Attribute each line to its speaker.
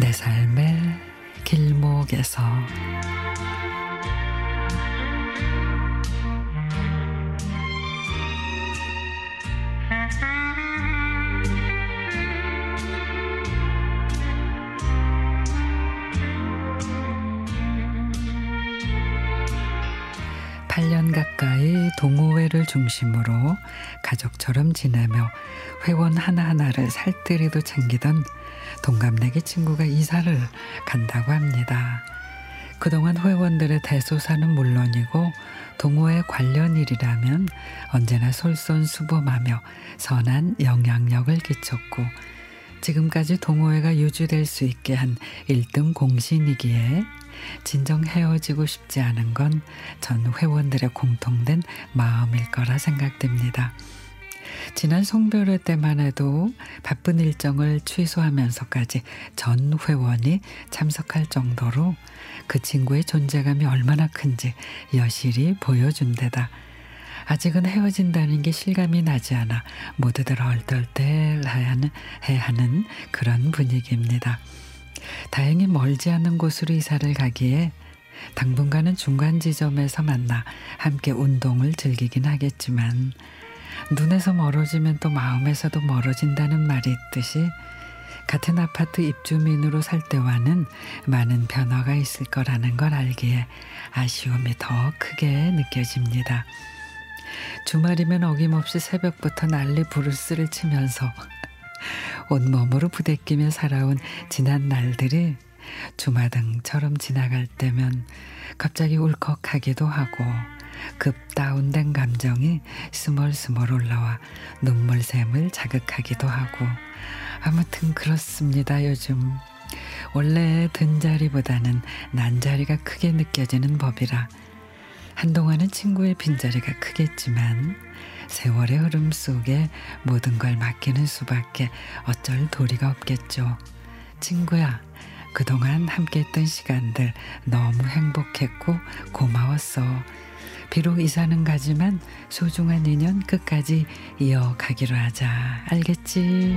Speaker 1: 내 삶의 길목에서. 8년 가까이 동호회를 중심으로 가족처럼 지내며 회원 하나하나를 살뜰히도 챙기던 동갑내기 친구가 이사를 간다고 합니다. 그동안 회원들의 대소사는 물론이고 동호회 관련 일이라면 언제나 솔선수범하며 선한 영향력을 끼쳤고 지금까지 동호회가 유지될 수 있게 한 1등 공신이기에 진정 헤어지고 싶지 않은 건 전 회원들의 공통된 마음일 거라 생각됩니다. 지난 송별회 때만 해도 바쁜 일정을 취소하면서까지 전 회원이 참석할 정도로 그 친구의 존재감이 얼마나 큰지 여실히 보여준 데다 아직은 헤어진다는 게 실감이 나지 않아 모두들 얼떨떨해야 하는, 하는 그런 분위기입니다. 다행히 멀지 않은 곳으로 이사를 가기에 당분간은 중간 지점에서 만나 함께 운동을 즐기긴 하겠지만 눈에서 멀어지면 또 마음에서도 멀어진다는 말이 있듯이 같은 아파트 입주민으로 살 때와는 많은 변화가 있을 거라는 걸 알기에 아쉬움이 더 크게 느껴집니다. 주말이면 어김없이 새벽부터 난리 부르스를 치면서 온몸으로 부대끼며 살아온 지난 날들이 주마등처럼 지나갈 때면 갑자기 울컥하기도 하고 급 다운된 감정이 스멀스멀 올라와 눈물샘을 자극하기도 하고 아무튼 그렇습니다 요즘. 원래 든 자리보다는 난 자리가 크게 느껴지는 법이라 한동안은 친구의 빈자리가 크겠지만 세월의 흐름 속에 모든 걸 맡기는 수밖에 어쩔 도리가 없겠죠. 친구야, 그동안 함께했던 시간들 너무 행복했고 고마웠어. 비록 이사는 가지만 소중한 인연 끝까지 이어가기로 하자. 알겠지?